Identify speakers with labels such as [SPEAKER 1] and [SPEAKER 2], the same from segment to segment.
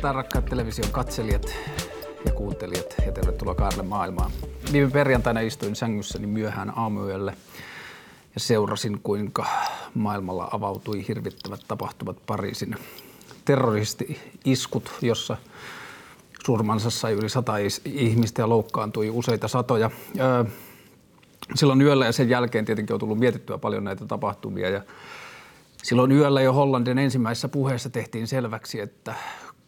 [SPEAKER 1] Iltaa rakkaat television katselijat ja kuuntelijat ja tervetuloa Kaarle maailmaan. Viime perjantaina istuin sängyssäni myöhään aamuyölle ja seurasin kuinka maailmalla avautui hirvittävät tapahtumat Pariisin terroristi-iskut, jossa surmansa sai yli sata ihmistä ja loukkaantui useita satoja. Silloin yöllä ja sen jälkeen tietenkin on tullut mietittyä paljon näitä tapahtumia ja Silloin yöllä jo Hollandin ensimmäisessä puheessa tehtiin selväksi, että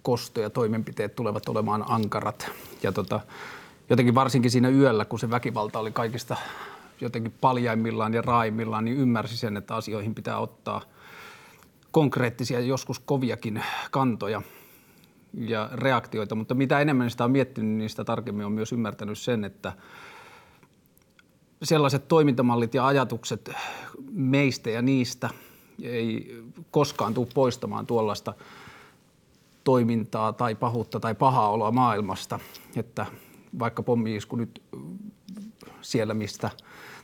[SPEAKER 1] kosto ja toimenpiteet tulevat olemaan ankarat. Ja tota, jotenkin varsinkin siinä yöllä, kun se väkivalta oli kaikista jotenkin paljaimmillaan ja raimmillaan, niin ymmärsi sen, että asioihin pitää ottaa konkreettisia ja joskus koviakin kantoja ja reaktioita. Mutta mitä enemmän sitä on miettinyt, niin sitä tarkemmin on myös ymmärtänyt sen, että sellaiset toimintamallit ja ajatukset meistä ja niistä – ei koskaan tule poistamaan tuollaista toimintaa tai pahuutta tai pahaa oloa maailmasta, että vaikka pommi-isku nyt siellä, mistä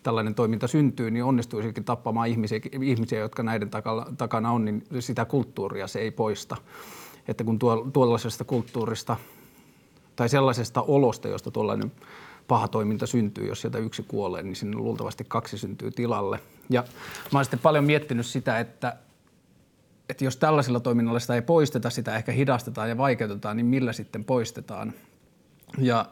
[SPEAKER 1] tällainen toiminta syntyy, niin onnistuisikin tappamaan ihmisiä, ihmisiä jotka näiden takana on, niin sitä kulttuuria se ei poista. Että kun tuollaisesta kulttuurista tai sellaisesta olosta, josta tuollainen paha toiminta syntyy, jos sieltä yksi kuolee, niin sinne luultavasti kaksi syntyy tilalle. Ja mä oon sitten paljon miettinyt sitä, että, että jos tällaisella toiminnalla sitä ei poisteta, sitä ehkä hidastetaan ja vaikeutetaan, niin millä sitten poistetaan. Ja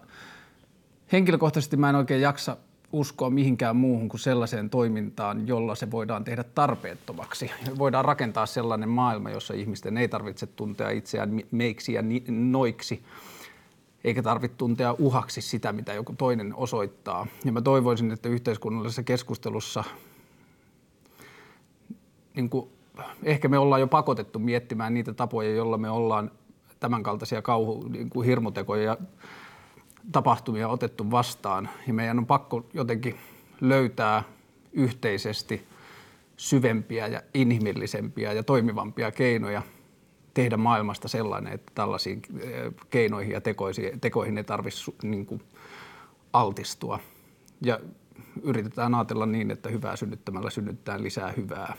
[SPEAKER 1] henkilökohtaisesti mä en oikein jaksa uskoa mihinkään muuhun kuin sellaiseen toimintaan, jolla se voidaan tehdä tarpeettomaksi. Voidaan rakentaa sellainen maailma, jossa ihmisten ei tarvitse tuntea itseään meiksi ja noiksi, eikä tarvitse tuntea uhaksi sitä, mitä joku toinen osoittaa. Ja mä toivoisin, että yhteiskunnallisessa keskustelussa niin kuin, ehkä me ollaan jo pakotettu miettimään niitä tapoja, joilla me ollaan tämänkaltaisia kauhu, niin kuin hirmutekoja ja tapahtumia otettu vastaan. Ja meidän on pakko jotenkin löytää yhteisesti syvempiä ja inhimillisempiä ja toimivampia keinoja – tehdä maailmasta sellainen, että tällaisiin eh, keinoihin ja tekoihin ei tarvitse niin kuin altistua. Ja yritetään ajatella niin, että hyvää synnyttämällä synnyttää lisää hyvää.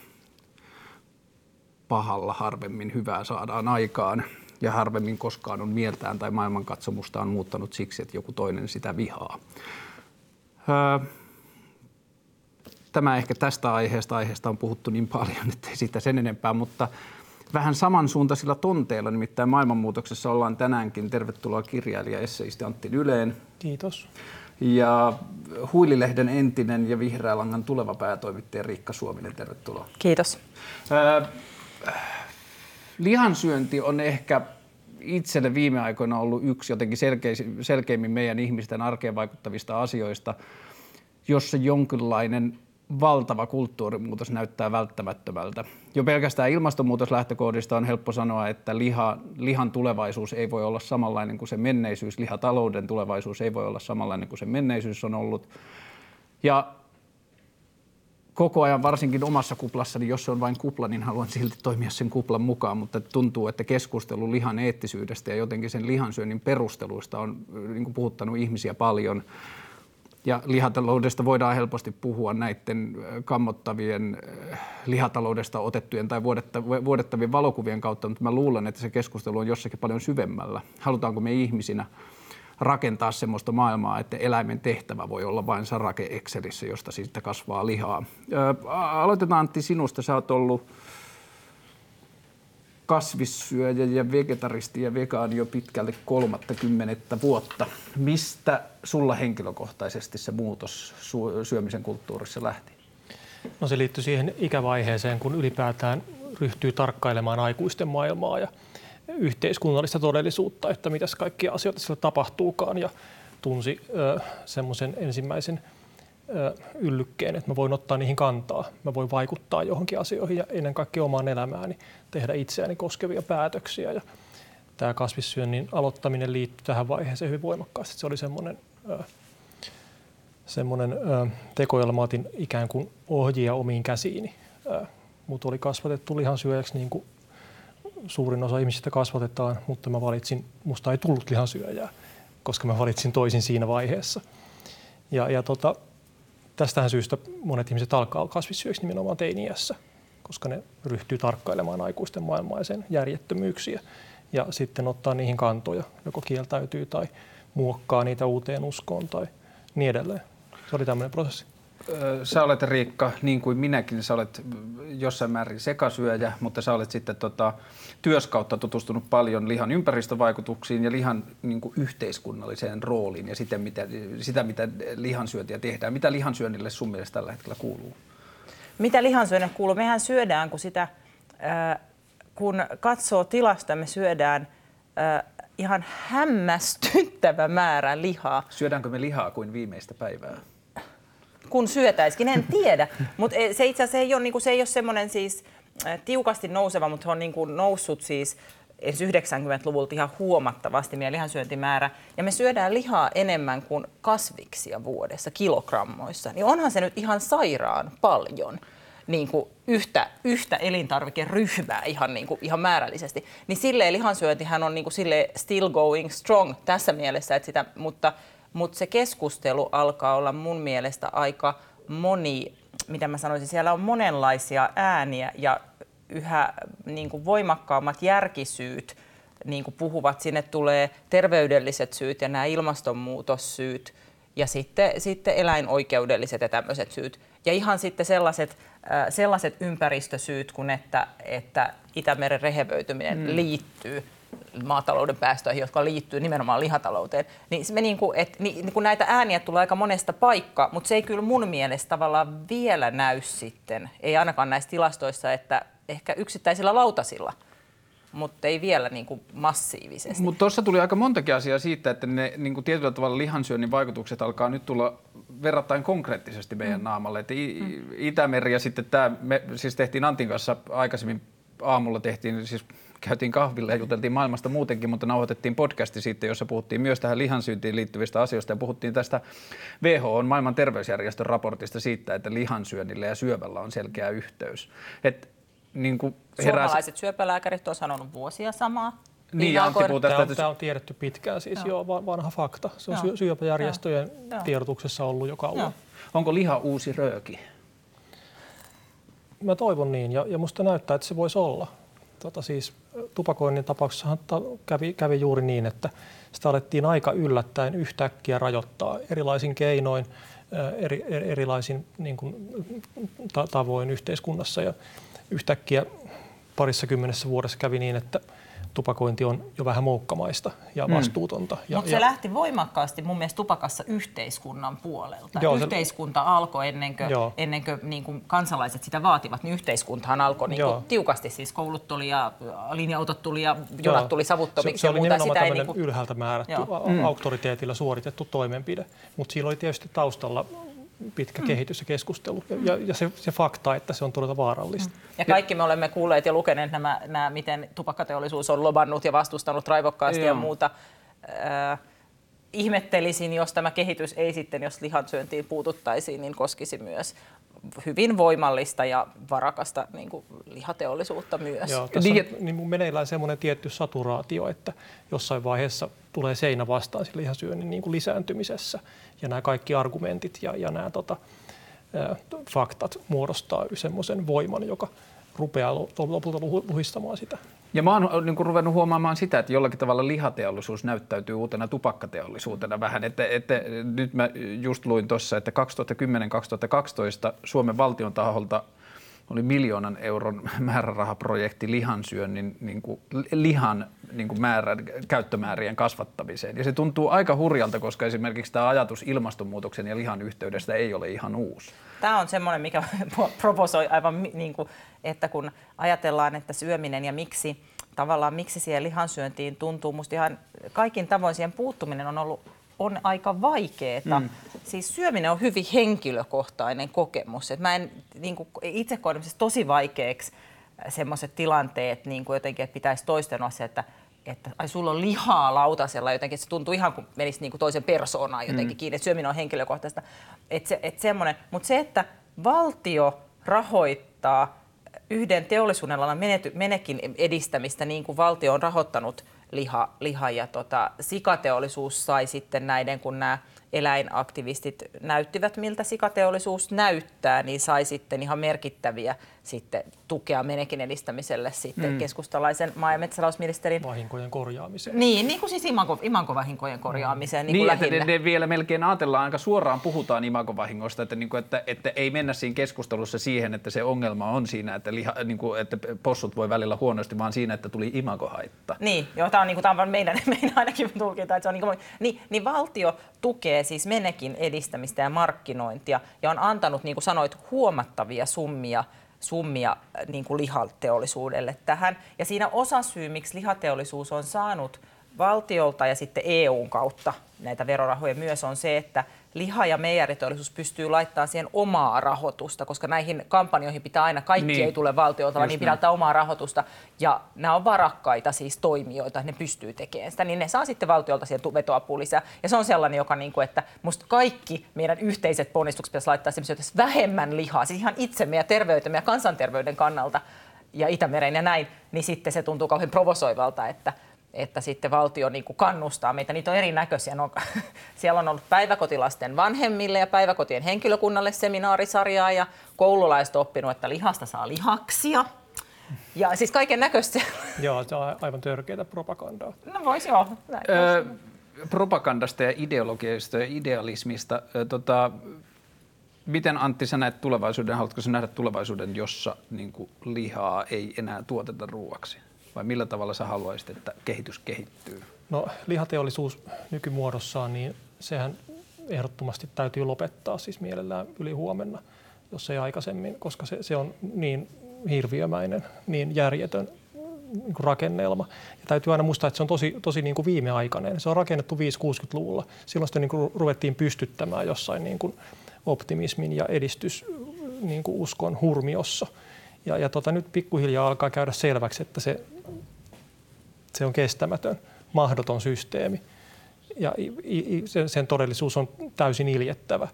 [SPEAKER 1] Pahalla harvemmin hyvää saadaan aikaan ja harvemmin koskaan on mieltään tai maailmankatsomustaan muuttanut siksi, että joku toinen sitä vihaa. Öö, tämä ehkä tästä aiheesta. Aiheesta on puhuttu niin paljon, että ei siitä sen enempää, mutta vähän samansuuntaisilla tonteilla, nimittäin maailmanmuutoksessa ollaan tänäänkin. Tervetuloa kirjailija esseisti Antti Yleen.
[SPEAKER 2] Kiitos.
[SPEAKER 1] Ja Huililehden entinen ja Vihreä Langan tuleva päätoimittaja Riikka Suominen, tervetuloa.
[SPEAKER 3] Kiitos.
[SPEAKER 1] Äh, lihansyönti on ehkä itselle viime aikoina ollut yksi jotenkin selkeimmin meidän ihmisten arkeen vaikuttavista asioista, jossa jonkinlainen valtava kulttuurimuutos näyttää välttämättömältä. Jo pelkästään ilmastonmuutoslähtökohdista on helppo sanoa, että liha, lihan tulevaisuus ei voi olla samanlainen kuin se menneisyys, lihatalouden tulevaisuus ei voi olla samanlainen kuin se menneisyys on ollut. Ja koko ajan, varsinkin omassa kuplassani, jos se on vain kupla, niin haluan silti toimia sen kuplan mukaan, mutta tuntuu, että keskustelu lihan eettisyydestä ja jotenkin sen lihansyönnin perusteluista on niin puhuttanut ihmisiä paljon – ja lihataloudesta voidaan helposti puhua näiden kammottavien lihataloudesta otettujen tai vuodettavien valokuvien kautta, mutta mä luulen, että se keskustelu on jossakin paljon syvemmällä. Halutaanko me ihmisinä rakentaa semmoista maailmaa, että eläimen tehtävä voi olla vain sarake Excelissä, josta sitten kasvaa lihaa. Aloitetaan Antti sinusta. Sä oot ollut kasvissyöjä ja vegetaristi ja vegaani jo pitkälle 30 vuotta. Mistä sulla henkilökohtaisesti se muutos syömisen kulttuurissa lähti?
[SPEAKER 2] No se liittyy siihen ikävaiheeseen, kun ylipäätään ryhtyy tarkkailemaan aikuisten maailmaa ja yhteiskunnallista todellisuutta, että mitäs kaikkia asioita siellä tapahtuukaan ja tunsi semmoisen ensimmäisen yllykkeen, että mä voin ottaa niihin kantaa. Mä voin vaikuttaa johonkin asioihin ja ennen kaikkea omaan elämääni, tehdä itseäni koskevia päätöksiä. Ja tämä kasvissyönnin aloittaminen liittyy tähän vaiheeseen hyvin voimakkaasti. Se oli semmoinen, semmoinen teko, jolla mä otin ikään kuin ohjia omiin käsiini. Mut oli kasvatettu lihansyöjäksi niin kuin suurin osa ihmisistä kasvatetaan, mutta mä valitsin, musta ei tullut lihansyöjää, koska mä valitsin toisin siinä vaiheessa. Ja, ja tota, Tästähän syystä monet ihmiset alkaa kasvissyöksi nimenomaan teiniässä, koska ne ryhtyy tarkkailemaan aikuisten maailmaa ja sen järjettömyyksiä. ja sitten ottaa niihin kantoja, joko kieltäytyy tai muokkaa niitä uuteen uskoon tai niin edelleen. Se oli tämmöinen prosessi.
[SPEAKER 1] Sä olet Riikka, niin kuin minäkin, sä olet jossain määrin sekasyöjä, mutta sä olet sitten tota, työskautta tutustunut paljon lihan ympäristövaikutuksiin ja lihan niin kuin yhteiskunnalliseen rooliin ja sitä mitä, sitä, mitä lihansyöntiä tehdään. Mitä lihansyönnille sun mielestä tällä hetkellä kuuluu?
[SPEAKER 3] Mitä lihansyönnille kuuluu? Mehän syödään, kun sitä, äh, kun katsoo tilasta, me syödään äh, ihan hämmästyttävä määrä lihaa.
[SPEAKER 1] Syödäänkö me lihaa kuin viimeistä päivää?
[SPEAKER 3] Kun syötäisikin, en tiedä. Mutta e, se itse asiassa ei ole, niinku, se ei ole semmoinen siis tiukasti nouseva, mutta se on niinku noussut siis 90-luvulta ihan huomattavasti meidän lihansyöntimäärä. Ja me syödään lihaa enemmän kuin kasviksia vuodessa kilogrammoissa. Niin onhan se nyt ihan sairaan paljon niin kuin yhtä, yhtä elintarvikeryhmää ihan, niin kuin, ihan määrällisesti. Niin silleen lihansyöntihän on niin kuin, silleen still going strong tässä mielessä, että sitä, mutta mutta se keskustelu alkaa olla mun mielestä aika moni, mitä mä sanoisin, siellä on monenlaisia ääniä ja yhä niin kuin voimakkaammat järkisyyt niin kuin puhuvat. Sinne tulee terveydelliset syyt ja nämä ilmastonmuutossyyt ja sitten, sitten eläinoikeudelliset ja tämmöiset syyt. Ja ihan sitten sellaiset, äh, sellaiset ympäristösyyt kuin että, että Itämeren rehevöityminen mm. liittyy maatalouden päästöihin, jotka liittyy nimenomaan lihatalouteen, niin, me niin kuin, et, niin, niin kuin näitä ääniä tulee aika monesta paikkaa, mutta se ei kyllä mun mielestä tavallaan vielä näy sitten, ei ainakaan näissä tilastoissa, että ehkä yksittäisillä lautasilla mutta ei vielä niin kuin massiivisesti.
[SPEAKER 1] Mutta tuossa tuli aika montakin asiaa siitä, että ne niin kuin tietyllä tavalla lihansyönnin vaikutukset alkaa nyt tulla verrattain konkreettisesti meidän mm. naamalle. Et mm. Itämeri ja sitten tämä, me siis tehtiin Antin kanssa aikaisemmin aamulla tehtiin, siis käytiin kahvilla ja juteltiin maailmasta muutenkin, mutta nauhoitettiin podcasti siitä, jossa puhuttiin myös tähän lihansyyntiin liittyvistä asioista ja puhuttiin tästä WHO, maailman terveysjärjestön raportista siitä, että lihansyönnillä ja syövällä on selkeä yhteys. Et,
[SPEAKER 3] niin kuin heräs... Suomalaiset syöpälääkärit on sanonut vuosia samaa.
[SPEAKER 2] Niin, ja Antti puhuu tästä, tämä, on, tiedetty pitkään, siis jo, jo vanha fakta. Se on Joo. syöpäjärjestöjen Joo. tiedotuksessa ollut jo kauan. Joo.
[SPEAKER 1] Onko liha uusi rööki?
[SPEAKER 2] Mä toivon niin, ja, ja musta näyttää, että se voisi olla. Tota siis, tupakoinnin tapauksessa kävi, kävi juuri niin, että sitä alettiin aika yllättäen yhtäkkiä rajoittaa erilaisin keinoin, eri, erilaisin niin kuin, ta- tavoin yhteiskunnassa. Ja yhtäkkiä parissa kymmenessä vuodessa kävi niin, että tupakointi on jo vähän moukkamaista ja mm. vastuutonta. Mm.
[SPEAKER 3] Mutta se ja... lähti voimakkaasti mun mielestä tupakassa yhteiskunnan puolelta. Joo, Yhteiskunta se... alkoi ennen kuin, ennen kuin, niin kuin kansalaiset sitä vaativat, niin yhteiskuntahan alkoi niin kuin tiukasti. Siis koulut tuli ja linja-autot tuli ja junat Joo. tuli savuttomiksi.
[SPEAKER 2] Se, se oli muuta. nimenomaan sitä niin kuin... ylhäältä määrätty, mm. auktoriteetilla suoritettu toimenpide. Mutta siinä oli tietysti taustalla pitkä mm. kehitys ja keskustelu ja, ja se, se fakta, että se on todella vaarallista. Mm.
[SPEAKER 3] Ja kaikki me olemme kuulleet ja lukeneet nämä, nämä miten tupakkateollisuus on lobannut ja vastustanut raivokkaasti Joo. ja muuta. Äh, ihmettelisin, jos tämä kehitys ei sitten, jos lihansyöntiin puututtaisiin, niin koskisi myös hyvin voimallista ja varakasta niin kuin lihateollisuutta myös.
[SPEAKER 2] Joo, tässä on niin meneillään semmoinen tietty saturaatio, että jossain vaiheessa tulee seinä vastaan sillä lihasyönnin niin kuin lisääntymisessä. Ja nämä kaikki argumentit ja, ja nämä tota, faktat muodostaa semmoisen voiman, joka rupeaa lopulta luhistamaan sitä.
[SPEAKER 1] Ja mä oon niin kuin ruvennut huomaamaan sitä, että jollakin tavalla lihateollisuus näyttäytyy uutena tupakkateollisuutena vähän. Että, että nyt mä just luin tuossa, että 2010-2012 Suomen valtion taholta oli miljoonan euron määrärahaprojekti lihansyönnin niin kuin, lihan niin kuin määrä, käyttömäärien kasvattamiseen. Ja se tuntuu aika hurjalta, koska esimerkiksi tämä ajatus ilmastonmuutoksen ja lihan yhteydestä ei ole ihan uusi.
[SPEAKER 3] Tämä on semmoinen, mikä provosoi aivan, niin kuin, että kun ajatellaan, että syöminen ja miksi tavallaan miksi siihen lihansyöntiin tuntuu, musta ihan kaikin tavoin siihen puuttuminen on ollut on aika vaikeaa. Mm. Siis syöminen on hyvin henkilökohtainen kokemus. Et mä en niin kuin, itse koen tosi vaikeaksi semmoiset tilanteet niin kuin jotenkin, että pitäisi toisten asia, että että ai sulla on lihaa lautasella jotenkin, se tuntuu ihan kuin menisi niin kuin toisen persoonaan jotenkin mm. kiinni, että syöminen on henkilökohtaista. Että se, että semmoinen. Mutta se, että valtio rahoittaa yhden teollisuuden alan menekin edistämistä niin kuin valtio on rahoittanut liha, liha ja tota, sikateollisuus sai sitten näiden, kun nämä eläinaktivistit näyttivät, miltä sikateollisuus näyttää, niin sai sitten ihan merkittäviä sitten tukea menekin edistämiselle sitten mm. keskustalaisen maa- ja metsätalousministerin...
[SPEAKER 2] Vahinkojen korjaamiseen.
[SPEAKER 3] Niin, niin kuin siis imago, imagovahinkojen korjaamiseen.
[SPEAKER 1] Mm. Niin, niin että ne, ne, vielä melkein ajatellaan, aika suoraan puhutaan imagovahingosta, että, niin kuin, että, että ei mennä siinä keskustelussa siihen, että se ongelma on siinä, että, liha, niin kuin, että possut voi välillä huonosti, vaan siinä, että tuli imagohaitta.
[SPEAKER 3] Niin, joo, tämä on, niin kuin, tämä on meidän, meidän ainakin tulkinta, että se on niin, kuin, niin, niin valtio tukee siis menekin edistämistä ja markkinointia ja on antanut, niin kuin sanoit, huomattavia summia summia äh, niin kuin lihateollisuudelle tähän. Ja siinä osasyy, miksi lihateollisuus on saanut valtiolta ja sitten EUn kautta näitä verorahoja myös on se, että liha- ja meijeriteollisuus pystyy laittamaan siihen omaa rahoitusta, koska näihin kampanjoihin pitää aina, kaikki niin. ei tule valtiolta, vaan niin pitää ottaa omaa rahoitusta. Ja nämä on varakkaita siis toimijoita, ne pystyy tekemään sitä, niin ne saa sitten valtiolta siihen vetoapua lisää. Ja se on sellainen, joka, niin kuin, että musta kaikki meidän yhteiset ponnistukset pitäisi laittaa semmoisia, vähemmän lihaa, siis ihan itsemme ja terveytemme ja kansanterveyden kannalta ja Itämeren ja näin, niin sitten se tuntuu kauhean provosoivalta, että että sitten valtio niin kuin kannustaa meitä. Niitä on erinäköisiä. No, siellä on ollut päiväkotilasten vanhemmille ja päiväkotien henkilökunnalle seminaarisarjaa ja koululaiset oppinut, että lihasta saa lihaksia. Ja siis kaiken näköistä.
[SPEAKER 2] Joo, se on aivan törkeää propagandaa.
[SPEAKER 3] No voisi joo.
[SPEAKER 1] Öö, propagandasta ja ideologiasta ja idealismista. Öö, tota, miten Antti sä näet tulevaisuuden, haluatko sä nähdä tulevaisuuden, jossa niin kuin, lihaa ei enää tuoteta ruuaksi? Vai millä tavalla sä haluaisit, että kehitys kehittyy?
[SPEAKER 2] No lihateollisuus nykymuodossaan, niin sehän ehdottomasti täytyy lopettaa siis mielellään yli huomenna, jos ei aikaisemmin, koska se, se on niin hirviömäinen, niin järjetön niin rakennelma. Ja täytyy aina muistaa, että se on tosi, tosi niin kuin viimeaikainen. Se on rakennettu 5-60-luvulla. Silloin sitä niin kuin ruvettiin pystyttämään jossain niin kuin optimismin ja edistys niin kuin uskon hurmiossa. Ja, ja tota, nyt pikkuhiljaa alkaa käydä selväksi, että se se on kestämätön, mahdoton systeemi. Ja sen todellisuus on täysin iljettävä.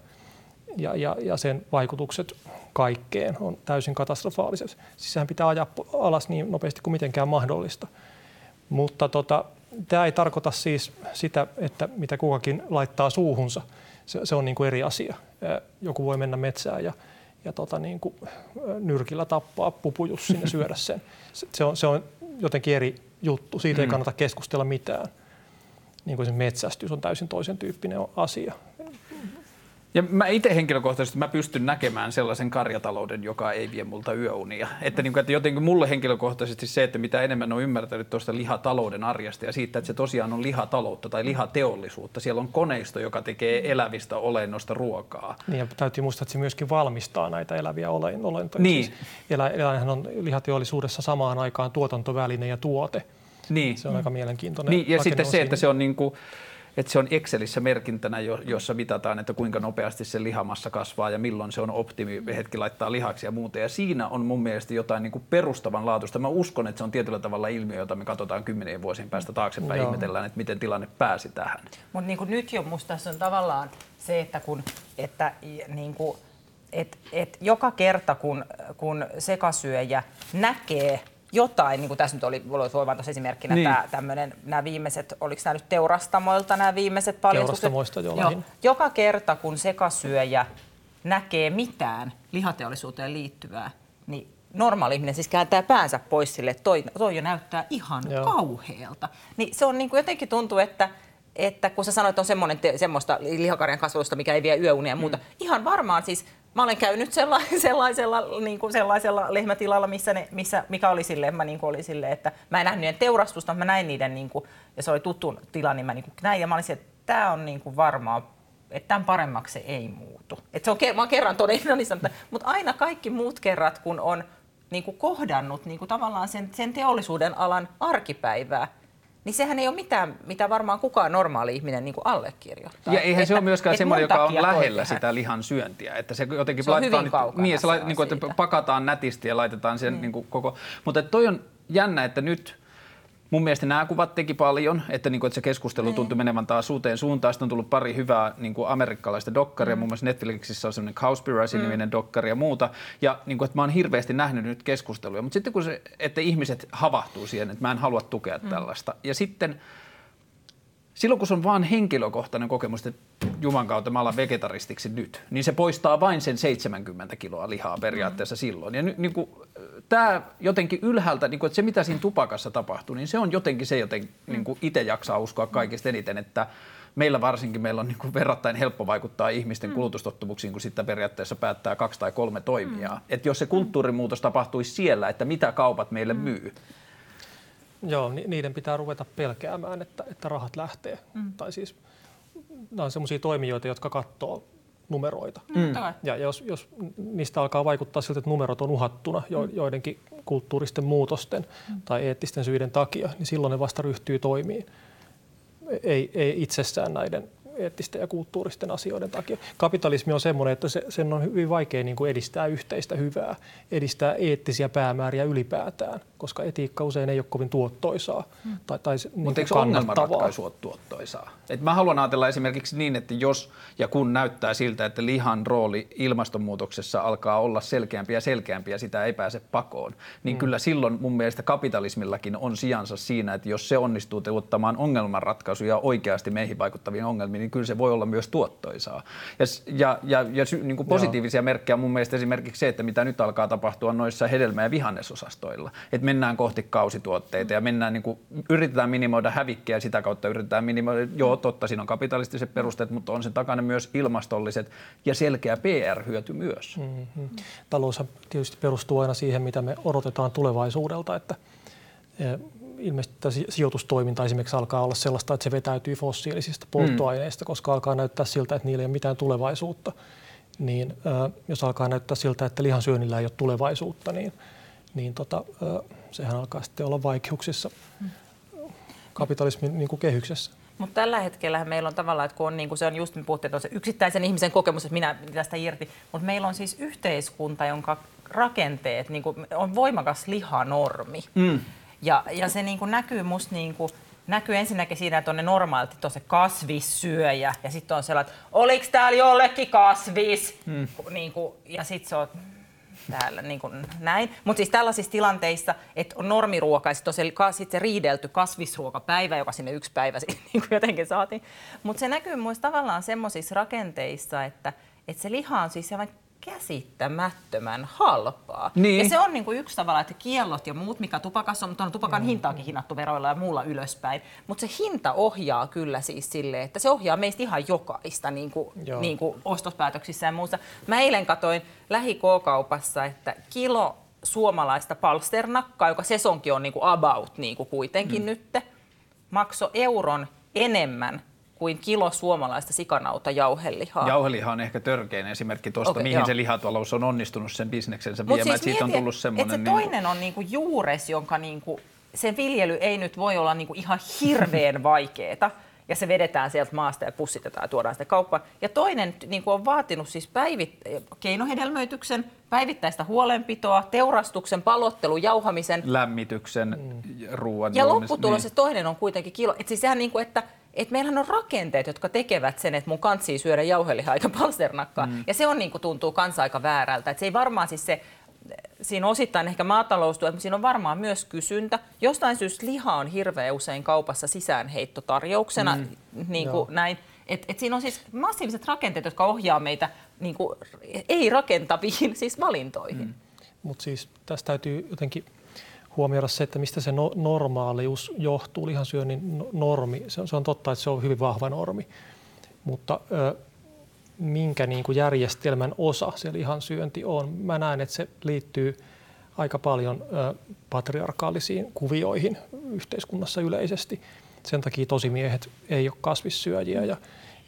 [SPEAKER 2] Ja, ja, ja sen vaikutukset kaikkeen on täysin katastrofaaliset. Siis sehän pitää ajaa alas niin nopeasti kuin mitenkään mahdollista. Mutta tota, tämä ei tarkoita siis sitä, että mitä kukakin laittaa suuhunsa. Se, se on niin kuin eri asia. Joku voi mennä metsään ja, ja tota niin kuin nyrkillä tappaa pupujussin ja syödä sen. Se, se, on, se on jotenkin eri juttu. Siitä mm. ei kannata keskustella mitään. Niin kuin se metsästys on täysin toisen tyyppinen asia.
[SPEAKER 1] Ja mä itse henkilökohtaisesti mä pystyn näkemään sellaisen karjatalouden, joka ei vie multa yöunia. Että, niin kuin, että jotenkin mulle henkilökohtaisesti se, että mitä enemmän on ymmärtänyt tuosta lihatalouden arjesta ja siitä, että se tosiaan on lihataloutta tai lihateollisuutta. Siellä on koneisto, joka tekee elävistä olennosta ruokaa.
[SPEAKER 2] Niin ja täytyy muistaa, että se myöskin valmistaa näitä eläviä olentoja. Niin. Siis elä, eläinhän on lihateollisuudessa samaan aikaan tuotantoväline ja tuote. Niin. Se on aika mielenkiintoinen.
[SPEAKER 1] Niin, ja sitten se, että se on niin kuin, että se on Excelissä merkintänä, jossa mitataan, että kuinka nopeasti se lihamassa kasvaa ja milloin se on optimi hetki laittaa lihaksi ja muuta. Ja siinä on mun mielestä jotain niin kuin perustavanlaatuista. Mä uskon, että se on tietyllä tavalla ilmiö, jota me katsotaan kymmenien vuosien päästä taaksepäin ja ihmetellään, että miten tilanne pääsi tähän.
[SPEAKER 3] Mutta niin nyt jo musta tässä on tavallaan se, että kun että, niin kuin, et, et joka kerta kun, kun sekasyöjä näkee jotain, niin kuin tässä nyt oli, voi vain tuossa esimerkkinä niin. tämä, tämmöinen, nämä viimeiset, oliko nämä nyt teurastamoilta nämä viimeiset paljastukset?
[SPEAKER 2] Teurastamoista Joo.
[SPEAKER 3] Joka kerta, kun sekasyöjä näkee mitään lihateollisuuteen liittyvää, niin normaali ihminen siis kääntää päänsä pois sille, että toi, toi jo näyttää ihan Joo. kauhealta. Niin se on niin kuin jotenkin tuntuu, että että kun sä sanoit, että on semmoinen te, semmoista lihakarjan kasvatusta, mikä ei vie yöunia ja muuta, mm. ihan varmaan siis mä olen käynyt sellaisella, sellaisella, niin kuin sellaisella lehmätilalla, missä ne, missä, mikä oli sille, mä niin kuin oli sille, että mä en nähnyt niiden teurastusta, mä näin niiden, niin kuin, ja se oli tuttu tila, niin mä niin kuin näin, ja mä olisin, että tämä on niin kuin varmaa, että tämän paremmaksi se ei muutu. Että se on, mä kerran todennut, niin sanottu, mutta aina kaikki muut kerrat, kun on niin kuin kohdannut niin kuin tavallaan sen, sen teollisuuden alan arkipäivää, niin sehän ei ole mitään, mitä varmaan kukaan normaali ihminen niin kuin allekirjoittaa.
[SPEAKER 1] Ja eihän että, se ole myöskään semmoinen, joka on lähellä sitä lihan syöntiä. Että se jotenkin
[SPEAKER 3] se on hyvin kaukana
[SPEAKER 1] niin,
[SPEAKER 3] se,
[SPEAKER 1] se niin kuin, että pakataan nätisti ja laitetaan sen mm. niin kuin koko... Mutta toi on jännä, että nyt mun mielestä nämä kuvat teki paljon, että, niin kuin, että se keskustelu niin. tuntui menevän taas uuteen suuntaan. Sitten on tullut pari hyvää niin kuin amerikkalaista dokkaria, mm. muun muassa Netflixissä on semmoinen Cowspiracy-niminen mm. dokkari ja muuta. Ja niin kuin, että mä oon hirveästi nähnyt nyt keskusteluja, mutta sitten kun se, että ihmiset havahtuu siihen, että mä en halua tukea mm. tällaista. Ja sitten silloin kun se on vain henkilökohtainen kokemus, että Juman kautta mä alan vegetaristiksi nyt, niin se poistaa vain sen 70 kiloa lihaa periaatteessa mm. silloin. Ja niin kuin, tämä jotenkin ylhäältä, niin kuin, että se mitä siinä tupakassa tapahtuu, niin se on jotenkin se, joten niin kuin itse jaksaa uskoa kaikista eniten, että meillä varsinkin meillä on niin kuin verrattain helppo vaikuttaa ihmisten mm. kulutustottumuksiin, kun sitten periaatteessa päättää kaksi tai kolme toimijaa. Mm. Että jos se kulttuurimuutos tapahtuisi siellä, että mitä kaupat meille myy,
[SPEAKER 2] Joo, niiden pitää ruveta pelkäämään, että, että rahat lähtee. Mm. Tai siis nämä on sellaisia toimijoita, jotka katsoo numeroita. Mm. Ja jos, jos niistä alkaa vaikuttaa siltä, että numerot on uhattuna jo, mm. joidenkin kulttuuristen muutosten mm. tai eettisten syiden takia, niin silloin ne vasta ryhtyy toimiin. Ei, ei itsessään näiden eettisten ja kulttuuristen asioiden takia. Kapitalismi on sellainen, että se, sen on hyvin vaikea niin kuin edistää yhteistä hyvää, edistää eettisiä päämääriä ylipäätään, koska etiikka usein ei ole kovin tuottoisaa hmm. tai, tai niin
[SPEAKER 1] Mutta eikö ongelmanratkaisu ole tuottoisaa? Et mä haluan ajatella esimerkiksi niin, että jos ja kun näyttää siltä, että lihan rooli ilmastonmuutoksessa alkaa olla selkeämpi ja selkeämpi ja sitä ei pääse pakoon, niin hmm. kyllä silloin mun mielestä kapitalismillakin on sijansa siinä, että jos se onnistuu tuottamaan ongelmanratkaisuja oikeasti meihin vaikuttaviin ongelmiin, niin kyllä se voi olla myös tuottoisaa. Ja, ja, ja, ja niin kuin positiivisia Joo. merkkejä mun mielestä esimerkiksi se, että mitä nyt alkaa tapahtua noissa hedelmä- ja vihannesosastoilla. Että mennään kohti kausituotteita ja mennään, niin kuin, yritetään minimoida hävikkiä ja sitä kautta yritetään minimoida, joo totta, siinä on kapitalistiset perusteet, mutta on sen takana myös ilmastolliset ja selkeä PR-hyöty myös. Mm-hmm.
[SPEAKER 2] Talous tietysti perustuu aina siihen, mitä me odotetaan tulevaisuudelta, että ilmeisesti sijoitustoiminta esimerkiksi alkaa olla sellaista, että se vetäytyy fossiilisista polttoaineista, mm. koska alkaa näyttää siltä, että niillä ei ole mitään tulevaisuutta. Niin äh, jos alkaa näyttää siltä, että lihansyönnillä ei ole tulevaisuutta, niin, niin tota, äh, sehän alkaa sitten olla vaikeuksissa kapitalismin niin kuin kehyksessä.
[SPEAKER 3] Mutta tällä hetkellä meillä on tavallaan, että kun on, niin kuin se on just, me puhuttiin, että on se yksittäisen ihmisen kokemus, että minä tästä irti, mutta meillä on siis yhteiskunta, jonka rakenteet niin kuin, on voimakas lihanormi. Mm. Ja, ja se niin kuin näkyy musta niin kuin, näkyy ensinnäkin siinä, että on ne normaalit, on se kasvissyöjä ja sitten on sellainen, että oliks täällä jollekin kasvis? Hmm. Niin kuin, ja sitten se on täällä niin kuin näin. Mutta siis tällaisissa tilanteissa, että on normiruoka ja sitten on se, sit se riidelty kasvisruokapäivä, joka sinne yksi päivä niin kuin jotenkin saatiin. Mutta se näkyy myös tavallaan semmoisissa rakenteissa, että, että se liha on siis aivan käsittämättömän halpaa. Niin. Ja se on niin kuin yksi tavalla, että kiellot ja muut, mikä tupakassa on, mutta on tupakan mm. hintaakin hinnattu veroilla ja muulla ylöspäin. Mutta se hinta ohjaa kyllä siis sille, että se ohjaa meistä ihan jokaista niin kuin, niin kuin ostospäätöksissä ja muussa. Mä eilen katoin lähi-K-kaupassa, että kilo suomalaista palsternakkaa, joka sesonki on niin kuin about niin kuin kuitenkin mm. nyt, maksoi euron enemmän kuin kilo suomalaista sikanauta jauhelihaa.
[SPEAKER 1] Jauheliha on ehkä törkein esimerkki tuosta, okay, mihin joo. se lihatalous on onnistunut sen bisneksensä viemään. Siis siitä mieti, on tullut semmoinen...
[SPEAKER 3] Se niin toinen on niinku juures, jonka niinku, sen viljely ei nyt voi olla niinku ihan hirveän vaikeeta ja se vedetään sieltä maasta ja pussitetaan ja tuodaan sitä kauppaan. Ja toinen niin kuin on vaatinut siis päivit, keinohedelmöityksen, päivittäistä huolenpitoa, teurastuksen, palottelun, jauhamisen.
[SPEAKER 1] Lämmityksen, mm. ruoan.
[SPEAKER 3] Ja lopputulos niin. toinen on kuitenkin kilo. Et siis sehän niin kuin, että et meillähän on rakenteet, jotka tekevät sen, että mun kantsii syödä jauhelihaa eikä palsternakkaa. Mm. Ja se on niin kuin, tuntuu kans aika väärältä. Et se ei varmaan siis se, siinä osittain ehkä maataloustuet, mutta siinä on varmaan myös kysyntä. Jostain syystä liha on hirveän usein kaupassa sisäänheittotarjouksena, mm. niin kuin näin. Et, et siinä on siis massiiviset rakenteet, jotka ohjaa meitä niin kuin, ei-rakentaviin siis valintoihin. Mm.
[SPEAKER 2] Mutta siis tästä täytyy jotenkin huomioida se, että mistä se no, normaalius johtuu, lihansyönnin normi. Se on, se on totta, että se on hyvin vahva normi, mutta ö, minkä niin kuin järjestelmän osa se lihansyönti on? Mä näen, että se liittyy aika paljon ö, patriarkaalisiin kuvioihin yhteiskunnassa yleisesti. Sen takia tosimiehet ei ole kasvissyöjiä ja,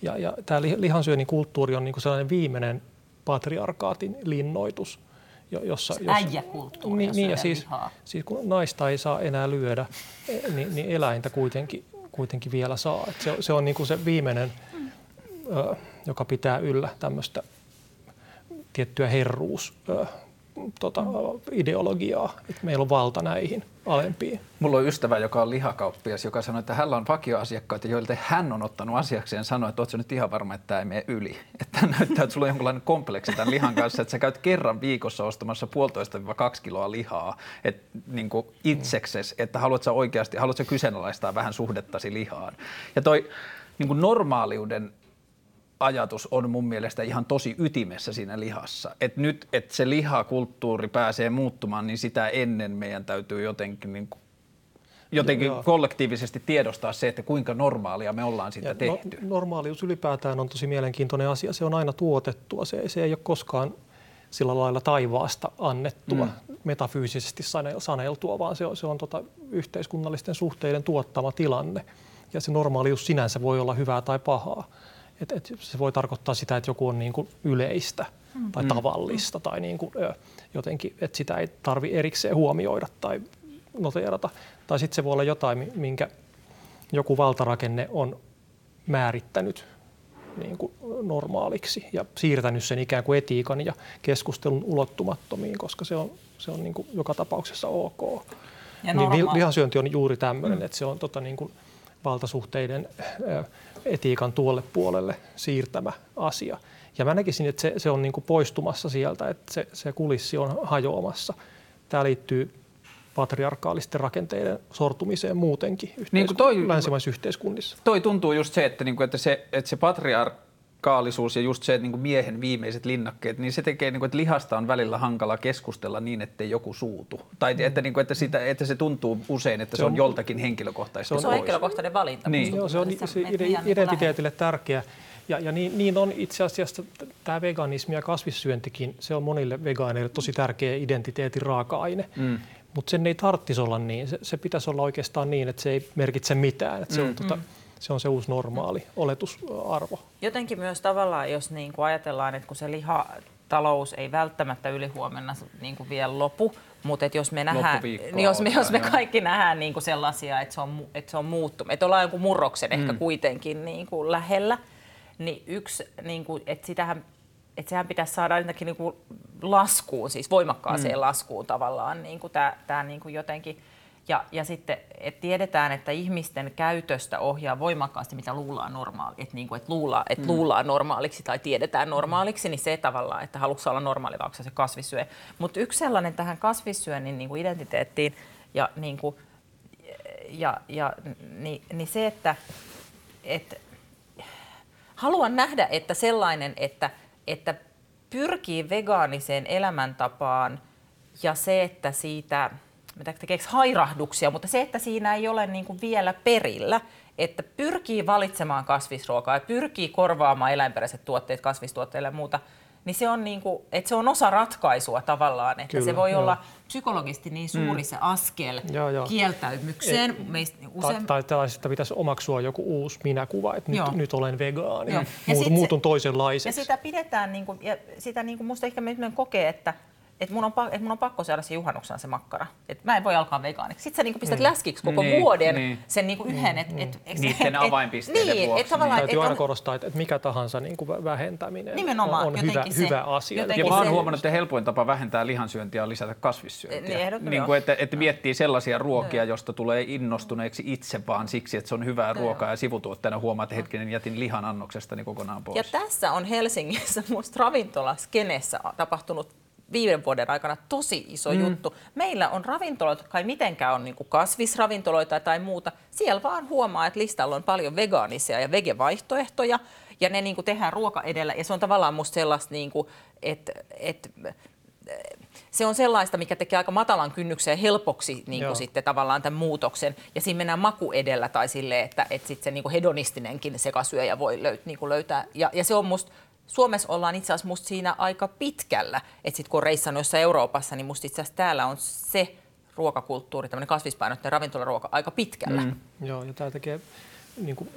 [SPEAKER 2] ja, ja tämä lihansyönnin kulttuuri on niin kuin sellainen viimeinen patriarkaatin linnoitus –
[SPEAKER 3] jossa, jossa äijäkulttuuri,
[SPEAKER 2] niin, niin, ja siis, siis kun naista ei saa enää lyödä, e, niin, niin eläintä kuitenkin, kuitenkin vielä saa. Et se, se on niin kuin se viimeinen, ö, joka pitää yllä tämmöistä tiettyä herruus ö, tota, mm. ideologiaa, että meillä on valta näihin. Alempiin.
[SPEAKER 1] Mulla on ystävä, joka on lihakauppias, joka sanoi, että hänellä on vakioasiakkaita, joilta hän on ottanut asiakseen sanoa, että ootko nyt ihan varma, että tämä ei mene yli. Että näyttää, että sulla on jonkinlainen kompleksi tämän lihan kanssa, että sä käyt kerran viikossa ostamassa puolitoista kaksi kiloa lihaa et, niin itsekses, että haluat sä oikeasti, haluat sä kyseenalaistaa vähän suhdettasi lihaan. Ja toi niin normaaliuden ajatus on mun mielestä ihan tosi ytimessä siinä lihassa. Et nyt, että se lihakulttuuri pääsee muuttumaan, niin sitä ennen meidän täytyy jotenkin, niin kuin, jotenkin Joo. kollektiivisesti tiedostaa se, että kuinka normaalia me ollaan sitä ja tehty.
[SPEAKER 2] No, normaalius ylipäätään on tosi mielenkiintoinen asia. Se on aina tuotettua. Se, se ei ole koskaan sillä lailla taivaasta annettua, mm. metafyysisesti saneltua, vaan se on, se on tota yhteiskunnallisten suhteiden tuottama tilanne. Ja se normaalius sinänsä voi olla hyvää tai pahaa. Et, et se voi tarkoittaa sitä, että joku on niin kuin yleistä mm. tai mm. tavallista tai niin kuin, jotenkin, että sitä ei tarvi erikseen huomioida tai noteerata. Tai sitten se voi olla jotain, minkä joku valtarakenne on määrittänyt niin kuin normaaliksi ja siirtänyt sen ikään kuin etiikan ja keskustelun ulottumattomiin, koska se on, se on niin kuin joka tapauksessa ok. Ja niin lihansyönti on juuri tämmöinen, mm. että se on tota, niin kuin valtasuhteiden etiikan tuolle puolelle siirtämä asia. Ja mä näkisin, että se, se on niin kuin poistumassa sieltä, että se, se kulissi on hajoamassa. Tämä liittyy patriarkaalisten rakenteiden sortumiseen muutenkin niin kuin toi, länsimaisissa yhteiskunnissa.
[SPEAKER 1] Toi tuntuu just se, että, niin kuin, että se, että se patriarkaalisuus ja just se että niin kuin miehen viimeiset linnakkeet, niin se tekee, niin kuin, että lihasta on välillä hankala keskustella niin, ettei joku suutu. Tai mm. että, niin kuin, että, sitä, että se tuntuu usein, että se, se on, on joltakin henkilökohtaisesti
[SPEAKER 3] Se on, se on henkilökohtainen valinta.
[SPEAKER 2] Niin. Joo, se on se, se identiteetille tärkeä. Ja, ja niin, niin on itse asiassa tämä veganismi ja kasvissyöntikin, se on monille vegaaneille tosi tärkeä identiteetin raaka-aine. Mm. Mutta sen ei tarvitsisi olla niin. Se, se pitäisi olla oikeastaan niin, että se ei merkitse mitään. Että se, on, mm. Se on se uusi normaali oletusarvo.
[SPEAKER 3] Jotenkin myös tavallaan, jos niin kuin ajatellaan, että kun se liha talous ei välttämättä ylihuomenna niin kuin vielä lopu, mutta jos me nähdään, niin jos me, jos me kaikki nähdään niin kuin sellaisia, että se on, että se on muuttunut, että ollaan jonkun murroksen mm. ehkä kuitenkin niin kuin lähellä, niin yksi, niin kuin, että sitähän että sehän pitäisi saada ainakin niin kuin laskuun, siis voimakkaaseen mm. laskuun tavallaan niin kuin tämä, tämä niin kuin jotenkin. Ja, ja sitten että tiedetään, että ihmisten käytöstä ohjaa voimakkaasti, mitä luullaan normaali, että, niin kuin, että, luullaan, että mm. luullaan normaaliksi tai tiedetään normaaliksi, niin se tavallaan, että haluatko olla normaali vaikka se kasvissyö. Mutta yksi sellainen tähän kasvissyönnin niin kuin identiteettiin ja, niin kuin, ja, ja niin, niin se, että, että haluan nähdä, että sellainen, että – että pyrkii vegaaniseen elämäntapaan ja se, että siitä, tekeekö hairahduksia, mutta se, että siinä ei ole niin kuin vielä perillä, että pyrkii valitsemaan kasvisruokaa ja pyrkii korvaamaan eläinperäiset tuotteet kasvistuotteille ja muuta – niin se on, niin kuin, että se on osa ratkaisua tavallaan, että Kyllä, se voi joo. olla psykologisesti niin suuri mm. se askel joo, joo. kieltäymykseen. Et,
[SPEAKER 2] Meistä usein... Tai, tällaisesta pitäisi omaksua joku uusi minäkuva, että nyt, nyt olen vegaani, joo. Muut, muutun se, toisenlaiseksi.
[SPEAKER 3] Ja sitä pidetään, niin kuin, ja sitä niin kuin musta ehkä kokee, että että mun, on, että mun on pakko saada se juhannuksena se makkara. Että mä en voi alkaa vegaaniksi. Sitten sä niinku pistät mm. läskiksi koko niin, vuoden niin. sen niinku yhden. Et, et,
[SPEAKER 1] et, Niiden et, avainpisteiden niin, vuoksi. Et
[SPEAKER 2] niin. Täytyy aina korostaa, että, että mikä tahansa niinku vähentäminen Nimenomaan, on, on hyvä, se, hyvä asia.
[SPEAKER 1] Ja mä oon huomannut, että helpoin tapa vähentää lihansyöntiä on lisätä kasvissyöntiä. Niin, niin kuin, että, että miettii sellaisia ruokia, no. josta tulee innostuneeksi itse vaan siksi, että se on hyvää no. ruokaa ja sivutuotteena huomaa, että hetkinen jätin lihan annoksesta niin kokonaan pois.
[SPEAKER 3] Ja tässä on Helsingissä musta ravintolaskenessä tapahtunut viiden vuoden aikana tosi iso mm. juttu. Meillä on ravintoloita, jotka ei mitenkään ole niin kasvisravintoloita tai muuta. Siellä vaan huomaa, että listalla on paljon vegaanisia ja vegevaihtoehtoja ja ne niin kuin tehdään ruoka edellä. Ja se on tavallaan musta sellaista, niin kuin, että, että se on sellaista, mikä tekee aika matalan kynnyksen helpoksi niin kuin sitten tavallaan tämän muutoksen. Ja siinä mennään maku edellä tai silleen, että, että sitten se niin kuin hedonistinenkin sekasyöjä voi löyt, niin kuin löytää. Ja, ja se on musta Suomessa ollaan itse asiassa musta siinä aika pitkällä. Että sitten kun reissannut jossain Euroopassa, niin musta itse asiassa täällä on se ruokakulttuuri, tämmöinen kasvispainotteinen ravintolaruoka aika pitkällä. Mm.
[SPEAKER 2] Joo, ja tämä tekee niin kuin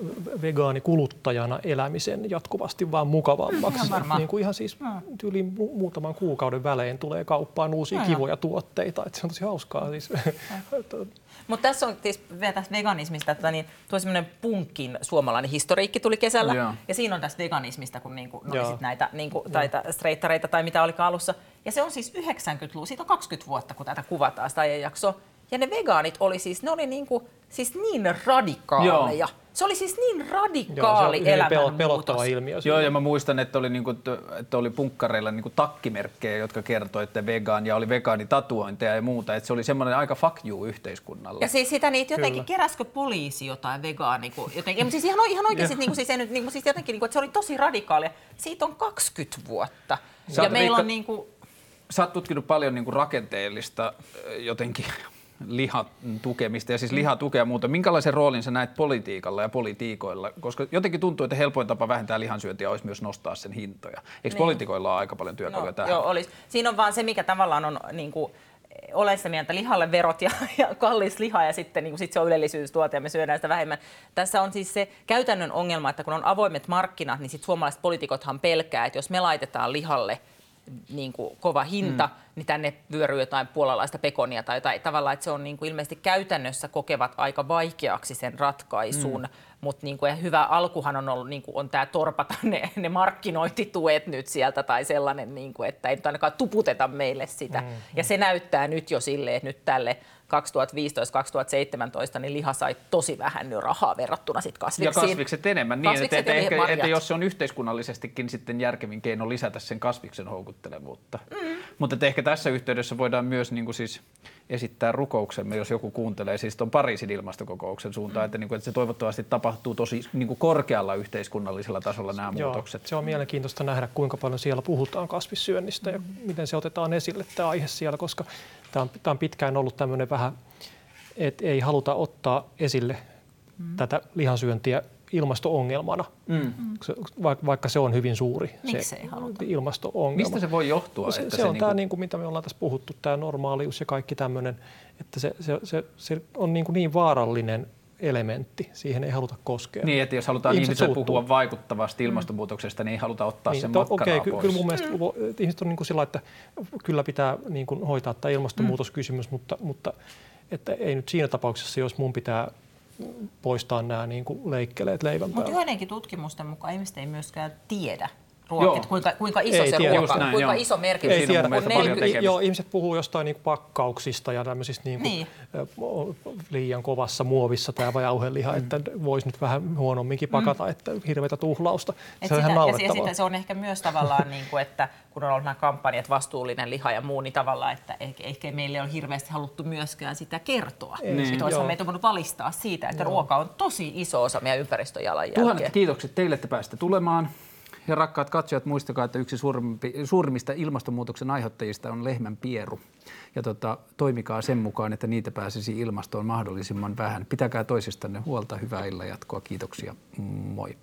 [SPEAKER 2] vegaanikuluttajana elämisen jatkuvasti vaan mukavammaksi. Mm, niin kuin ihan siis mm. yli mu- muutaman kuukauden välein tulee kauppaan uusia no, kivoja tuotteita. Että se on tosi hauskaa. Siis.
[SPEAKER 3] Mutta tässä on siis vielä tästä veganismista, että niin, tuo semmoinen punkin suomalainen historiikki tuli kesällä. Ja, ja siinä on tästä veganismista, kun niinku, no, sit näitä niinku, tai streittareita tai mitä oli alussa. Ja se on siis 90-luvu, siitä on 20 vuotta, kun tätä kuvataan sitä ajanjaksoa. Ja ne vegaanit oli siis, ne oli niinku, siis niin radikaaleja.
[SPEAKER 1] Joo.
[SPEAKER 3] Se oli siis niin
[SPEAKER 2] Joo, se
[SPEAKER 3] radikaali
[SPEAKER 2] pel-
[SPEAKER 3] elämänmuutos.
[SPEAKER 2] pelottava ilmiö.
[SPEAKER 1] Joo,
[SPEAKER 2] siinä.
[SPEAKER 1] ja mä muistan, että oli, niinku, että oli punkkareilla niinku takkimerkkejä, jotka kertoi, että vegan ja oli vegaanitatuointeja ja muuta. Että se oli semmoinen aika fuck you yhteiskunnalle.
[SPEAKER 3] Ja siis sitä niitä jotenkin,
[SPEAKER 2] Kyllä.
[SPEAKER 3] keräskö poliisi jotain vegaani, kun jotenkin, mutta siis ihan, ihan oikeasti, niin kuin, siis, ei nyt, niin kuin, siis jotenkin, niin kuin, että se oli tosi radikaalia. Siitä on 20 vuotta.
[SPEAKER 1] Sä
[SPEAKER 3] ja meillä
[SPEAKER 1] Riikka-
[SPEAKER 3] on niin kuin,
[SPEAKER 1] Sä oot tutkinut paljon niinku rakenteellista jotenkin lihan tukemista ja siis lihatukea ja muuta. Minkälaisen roolin sä näet politiikalla ja politiikoilla? Koska jotenkin tuntuu, että helpoin tapa vähentää lihansyöntiä olisi myös nostaa sen hintoja. Eikö
[SPEAKER 3] Niin.
[SPEAKER 1] politiikoilla ole aika paljon työkaluja
[SPEAKER 3] no,
[SPEAKER 1] tähän?
[SPEAKER 3] joo, olisi. Siinä on vaan se, mikä tavallaan on niin kuin, sitä mieltä lihalle verot ja, ja kallis liha ja sitten niin kuin, sit se on ylellisyystuote ja me syödään sitä vähemmän. Tässä on siis se käytännön ongelma, että kun on avoimet markkinat, niin sitten suomalaiset poliitikothan pelkää, että jos me laitetaan lihalle niin kuin kova hinta, mm. niin tänne vyöryy jotain puolalaista pekonia tai jotain. Tavallaan, että se on niin kuin ilmeisesti käytännössä kokevat aika vaikeaksi sen ratkaisun, mm. mutta niin kuin, ja hyvä alkuhan on ollut niin kuin, on tämä torpata ne, ne markkinointituet nyt sieltä tai sellainen, niin kuin, että ei nyt ainakaan tuputeta meille sitä. Mm. Ja se näyttää nyt jo silleen, että nyt tälle 2015-2017 niin liha sai tosi vähän nyt rahaa verrattuna sit
[SPEAKER 1] Ja
[SPEAKER 3] kasviksiin.
[SPEAKER 1] kasvikset enemmän, niin
[SPEAKER 3] Kasvikset
[SPEAKER 1] että,
[SPEAKER 3] ja
[SPEAKER 1] että, ehkä, että jos se on yhteiskunnallisestikin sitten järkevin keino lisätä sen kasviksen houkuttelevuutta. Mm. Mutta että ehkä tässä yhteydessä voidaan myös niin kuin siis esittää rukouksemme, jos joku kuuntelee siis tuon Pariisin ilmastokokouksen suuntaan, mm. että, niin kuin, että se toivottavasti tapahtuu tosi niin kuin korkealla yhteiskunnallisella tasolla nämä
[SPEAKER 2] Joo,
[SPEAKER 1] muutokset.
[SPEAKER 2] se on mielenkiintoista nähdä, kuinka paljon siellä puhutaan kasvissyönnistä ja miten se otetaan esille tämä aihe siellä, koska tämä on, tämä on pitkään ollut tämmöinen vähän, että ei haluta ottaa esille mm. tätä lihansyöntiä ilmasto-ongelmana,
[SPEAKER 1] Mm.
[SPEAKER 2] se- vaikka, vaikka se on hyvin suuri
[SPEAKER 3] Miksi
[SPEAKER 2] se ilmasto-ongelma.
[SPEAKER 1] Mistä se voi johtua?
[SPEAKER 2] Se,
[SPEAKER 1] että
[SPEAKER 2] se, on
[SPEAKER 1] niin
[SPEAKER 2] tämä,
[SPEAKER 1] kuin-
[SPEAKER 2] niin kuin, mitä me ollaan tässä puhuttu, tämä normaalius ja kaikki tämmöinen, että se, se, se, se on niin, kuin niin vaarallinen elementti, siihen ei haluta koskea.
[SPEAKER 1] Niin, että jos halutaan
[SPEAKER 2] Ihmiset
[SPEAKER 1] ihmisille
[SPEAKER 2] suuttuu.
[SPEAKER 1] puhua vaikuttavasti ilmastonmuutoksesta, niin ei haluta ottaa
[SPEAKER 2] Niin,
[SPEAKER 1] sen
[SPEAKER 2] to- ky-
[SPEAKER 1] pois.
[SPEAKER 2] kyllä mun mielestä että ihmiset on niin kuin sillä, että kyllä pitää niin kuin hoitaa tämä ilmastonmuutoskysymys, mutta, mutta että ei nyt siinä tapauksessa, jos mun pitää poistaa nämä niin kuin leikkeleet leivän
[SPEAKER 3] Mutta joidenkin tutkimusten mukaan ihmiset ei myöskään tiedä. Ruokit, kuinka, kuinka iso
[SPEAKER 2] Ei
[SPEAKER 3] se
[SPEAKER 2] tiedä.
[SPEAKER 3] ruoka
[SPEAKER 1] näin,
[SPEAKER 3] kuinka
[SPEAKER 1] joo.
[SPEAKER 3] iso merkitys
[SPEAKER 2] Ei
[SPEAKER 1] Siinä on
[SPEAKER 2] tiedä,
[SPEAKER 1] mun mielestä
[SPEAKER 3] on
[SPEAKER 1] paljon
[SPEAKER 3] nel-
[SPEAKER 1] tekemistä.
[SPEAKER 2] joo, ihmiset puhuu jostain niin pakkauksista ja tämmöisistä niin kuin,
[SPEAKER 3] Niin.
[SPEAKER 2] liian kovassa muovissa tämä vai jauheliha,
[SPEAKER 1] Mm.
[SPEAKER 2] että voisi nyt vähän huonomminkin pakata, että hirveätä tuhlausta.
[SPEAKER 3] Et
[SPEAKER 2] Se on
[SPEAKER 3] sitä,
[SPEAKER 2] ihan
[SPEAKER 3] ja, sitä, se on ehkä myös tavallaan, niin kuin, että kun on ollut nämä kampanjat, vastuullinen liha ja muu, niin tavallaan, että ehkä, ehkä meille on hirveästi haluttu myöskään sitä kertoa. Niin,
[SPEAKER 2] joo.
[SPEAKER 3] olisihan meitä voinut valistaa siitä, että ruoka on tosi iso osa meidän ympäristöjalanjälkeä.
[SPEAKER 1] Tuhannet kiitokset teille, että pääsitte tulemaan. Ja rakkaat katsojat, muistakaa, että yksi suurimpi, suurimmista ilmastonmuutoksen aiheuttajista on lehmän pieru. Ja tota, toimikaa sen mukaan, että niitä pääsisi ilmastoon mahdollisimman vähän. Pitäkää toisistanne huolta. Hyvää illan jatkoa. Kiitoksia. Moi.